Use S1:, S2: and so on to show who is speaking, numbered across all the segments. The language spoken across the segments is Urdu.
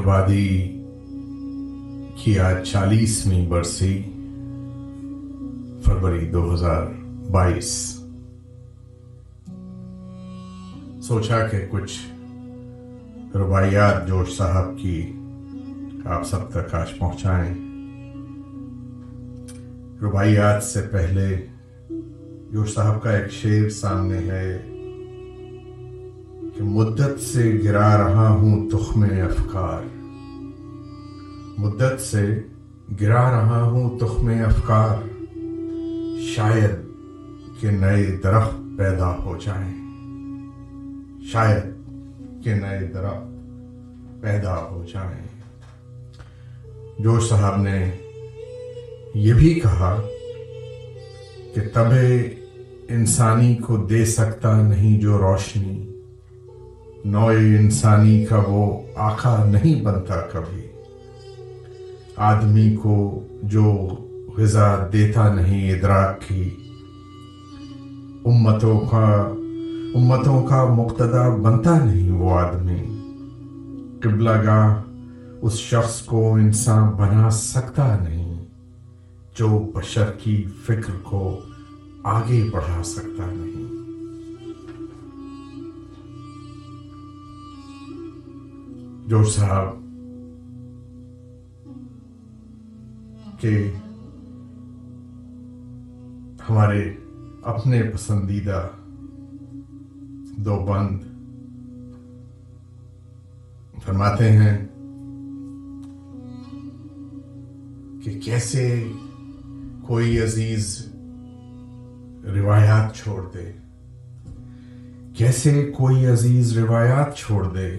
S1: جوش ملہبادی کی آج چالیسویں برسی فروری دو ہزار بائیس۔ سوچا کہ کچھ روایات جوش صاحب کی آپ سب تک آج پہنچائیں۔ روایات سے پہلے جوش صاحب کا ایک شعر سامنے ہے۔ کہ مدت سے گرا رہا ہوں تخم افکار۔ مدت سے گرا رہا ہوں تخم افکار۔ شاید کہ نئے درخت پیدا ہو جائیں۔ شاید کہ نئے درخت پیدا ہو جائیں۔ جوش صاحب نے یہ بھی کہا کہ طبع انسانی کو دے سکتا نہیں جو روشنی۔ نوع انسانی کا وہ آقا نہیں بنتا کبھی۔ آدمی کو جو غذا دیتا نہیں، ادراک کی۔ امتوں کا امتوں کا مقتدا بنتا نہیں وہ آدمی۔ قبلہ گاہ اس شخص کو انسان بنا سکتا نہیں۔ جو بشر کی فکر کو آگے بڑھا سکتا نہیں۔ جو صاحب کہ ہمارے اپنے پسندیدہ دو بند فرماتے ہیں کہ کیسے کوئی عزیز روایات چھوڑ دے، کیسے کوئی عزیز روایات چھوڑ دے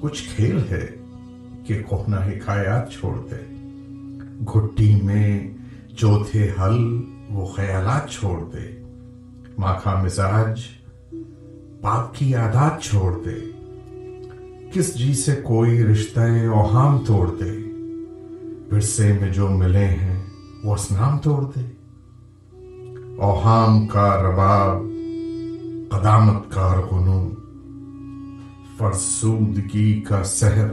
S1: کچھ کھیل ہے کہ کوہنا حکایات چھوڑ دے۔ گھٹی میں جو تھے حل وہ خیالات چھوڑ دے۔ ماں کا مزاج باپ کی عادات چھوڑ دے۔ کس جی سے کوئی رشتہ اوہام توڑ دے۔ ورثے میں جو ملے ہیں وہ اسنام توڑ دے۔ اوہام کا رباب، قدامت کا رغنو فرسودگی کا سحر۔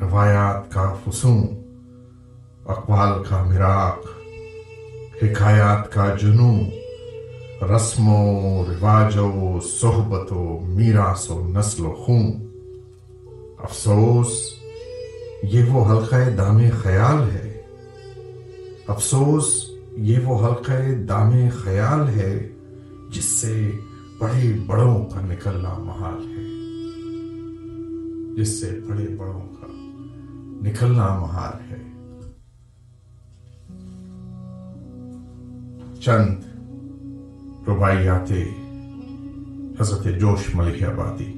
S1: روایات کا فسون اقوال کا مراق، حکایات کا جنو رسم و رواج و صحبت و میراث و نسل و خون۔ افسوس، یہ وہ حلقہ دام خیال ہے۔ افسوس، یہ وہ حلقہ دام خیال ہے جس سے بڑے بڑوں کا نکلنا محال ہے۔ جس سے بڑے بڑوں کا نکلنا محال ہے۔ چند رباعیات حضرت جوش ملک آبادی۔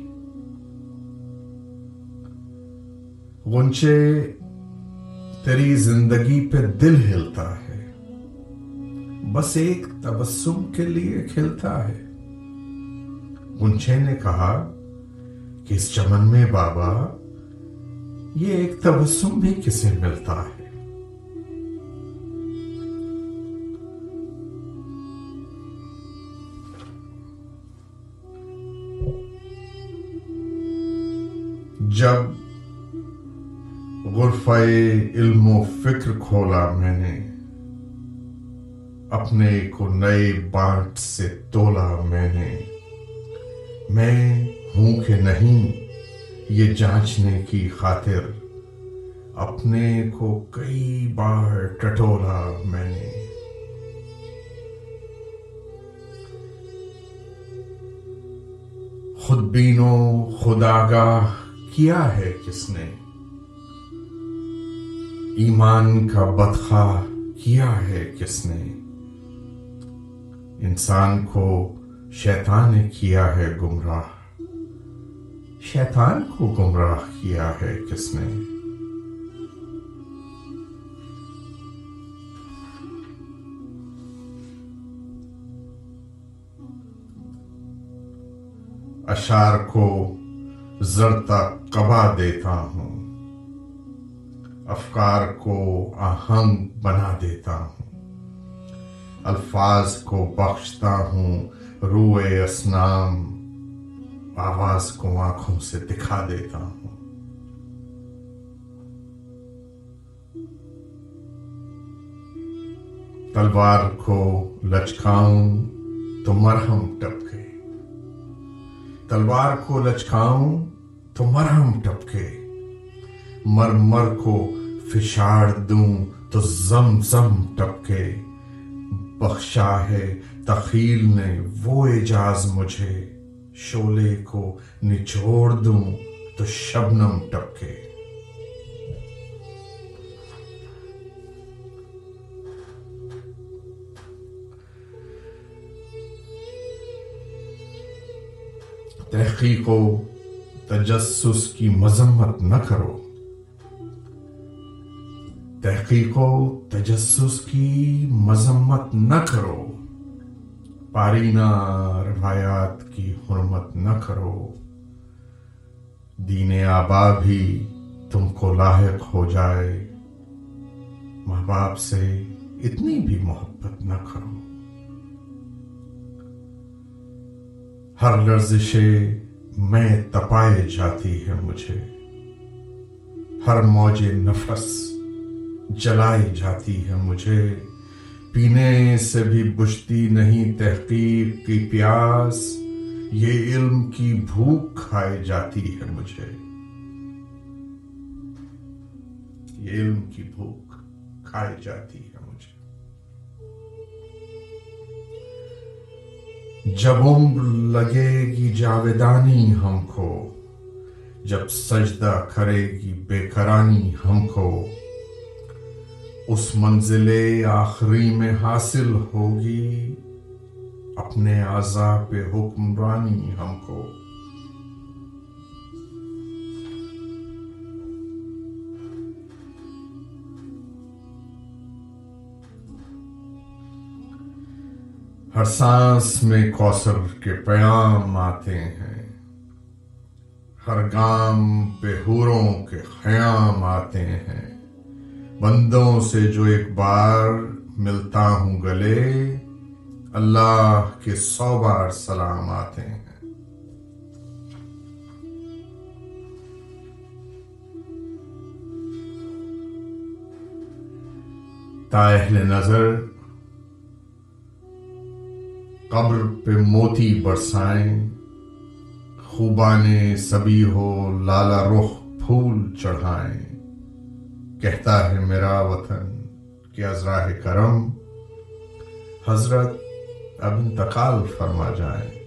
S1: گنچے تیری زندگی پہ دل ہلتا ہے۔ بس ایک تبسم کے لیے کھلتا ہے۔ گنچے نے کہا کہ اس چمن میں بابا، یہ ایک تبسم بھی کسے ملتا ہے۔ جب غرفہ علم و فکر کھولا میں نے، اپنے کو نئے بانٹ سے تولا میں نے۔ میں ہوں کہ نہیں، یہ جانچنے کی خاطر۔ اپنے کو کئی بار ٹٹولا میں نے۔ خود بینو خداگاہ کیا ہے کس نے؟ ایمان کا بدخواہ کیا ہے کس نے؟ انسان کو شیطان نے کیا ہے گمراہ؟ شیطان کو گمراہ کیا ہے کس نے؟ اشار کو زرتا کبا دیتا ہوں۔ افکار کو آہنگ بنا دیتا ہوں۔ الفاظ کو بخشتا ہوں۔ روئے اسنام آواز کو آنکھوں سے دکھا دیتا ہوں۔ تلوار کو لچکاؤں تو مرہم ٹپکے۔ تلوار کو لچکاؤں تو مرہم ٹپکے۔ مر مر کو فشار دوں تو زم زم ٹپکے۔ بخشا ہے تخیل نے وہ اجاز مجھے شولے کو نچوڑ دوں تو شبنم ٹپکے۔ تحقیق و تجسس کی مذمت نہ کرو۔ تحقیق و تجسس کی مذمت نہ کرو۔ پارینہ روایات کی حرمت نہ کرو۔ دین آبا بھی تم کو لاحق ہو جائے۔ ماں باپ سے اتنی بھی محبت نہ کرو۔ ہر لرزش میں تپائے جاتی ہے مجھے۔ ہر موج نفس جلائی جاتی ہے مجھے۔ پینے سے بھی بجھتی نہیں تحقیق کی پیاس، یہ علم کی بھوک کھائی جاتی ہے مجھے۔ یہ علم کی بھوک کھائی جاتی ہے مجھے۔ جب عمر لگے گی جاویدانی ہم کو، جب سجدہ کرے گی بے کرانی ہم کو اس منزل آخری میں حاصل ہوگی۔ اپنے عذاب حکمرانی ہم کو۔ ہر سانس میں کوثر کے پیام آتے ہیں۔ ہر گام پہ حوروں کے خیام آتے ہیں۔ بندوں سے جو ایک بار ملتا ہوں گلے، اللہ کے سو بار سلام آتے ہیں۔ تاہل نظر، قبر پہ موتی برسائیں، خوبانے سبھی ہو لالا رخ پھول چڑھائیں۔ کہتا ہے میرا وطن کہ ازراہ کرم۔ حضرت اب انتقال فرما جائیں۔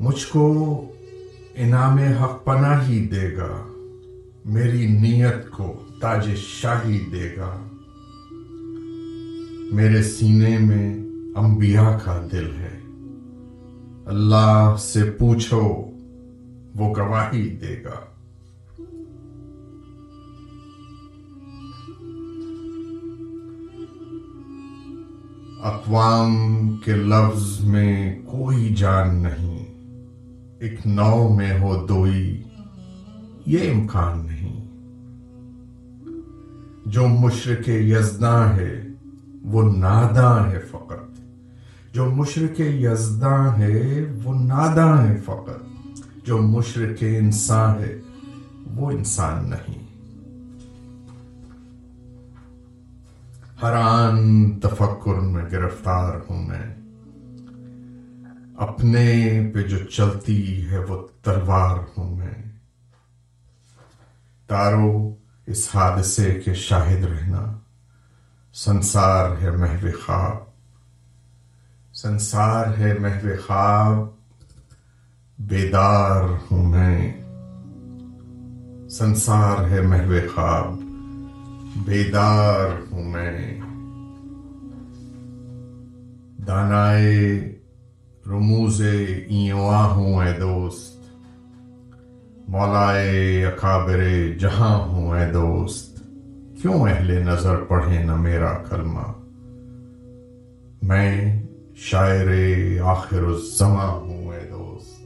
S1: مجھ کو انعام حق پناہ ہی دے گا۔ میری نیت کو تاج شاہی دے گا۔ میرے سینے میں انبیاء کا دل ہے۔ اللہ سے پوچھو، وہ گواہی دے گا۔ اقوام کے لفظ میں کوئی جان نہیں، ایک نو میں ہو دوئی، یہ امکان نہیں۔ جو مشرق یزداں ہے، وہ ناداں ہے فقط۔ جو مشرق یزداں ہے، وہ ناداں ہے فقط۔ جو مشرق انسان ہے، وہ انسان نہیں۔ ہر آن تفکر میں گرفتار ہوں میں۔ اپنے پہ جو چلتی ہے، وہ تلوار ہوں میں۔ تارو، اس حادثے کے شاہد رہنا۔ سنسار ہے، محو خواب۔ سنسار ہے محو خواب، بیدار ہوں میں۔ سنسار ہے محو خواب، بیدار ہوں میں۔ دانائے رموز ایواں ہوں اے دوست، مولائے اکابر جہاں ہوں اے دوست۔ کیوں اہل نظر پڑھے نہ میرا کلمہ؟ میں شاعر آخر الزما ہوں اے دوست۔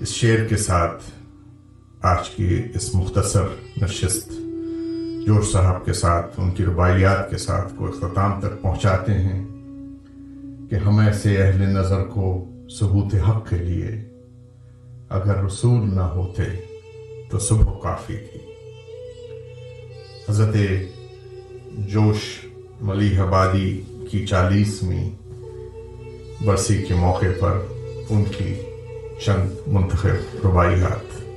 S1: اس شعر کے ساتھ آج کی اس مختصر نشست جوش صاحب کے ساتھ، ان کی رباعیات کے ساتھ کو اختتام تک پہنچاتے ہیں کہ ہم ایسے اہل نظر کو ثبوت حق کے لیے اگر رسول نہ ہوتے تو صبح کافی تھی۔ حضرت جوش ملی آبادی کی چالیسویں برسی کے موقع پر ان کی چند منتخب رباعیات۔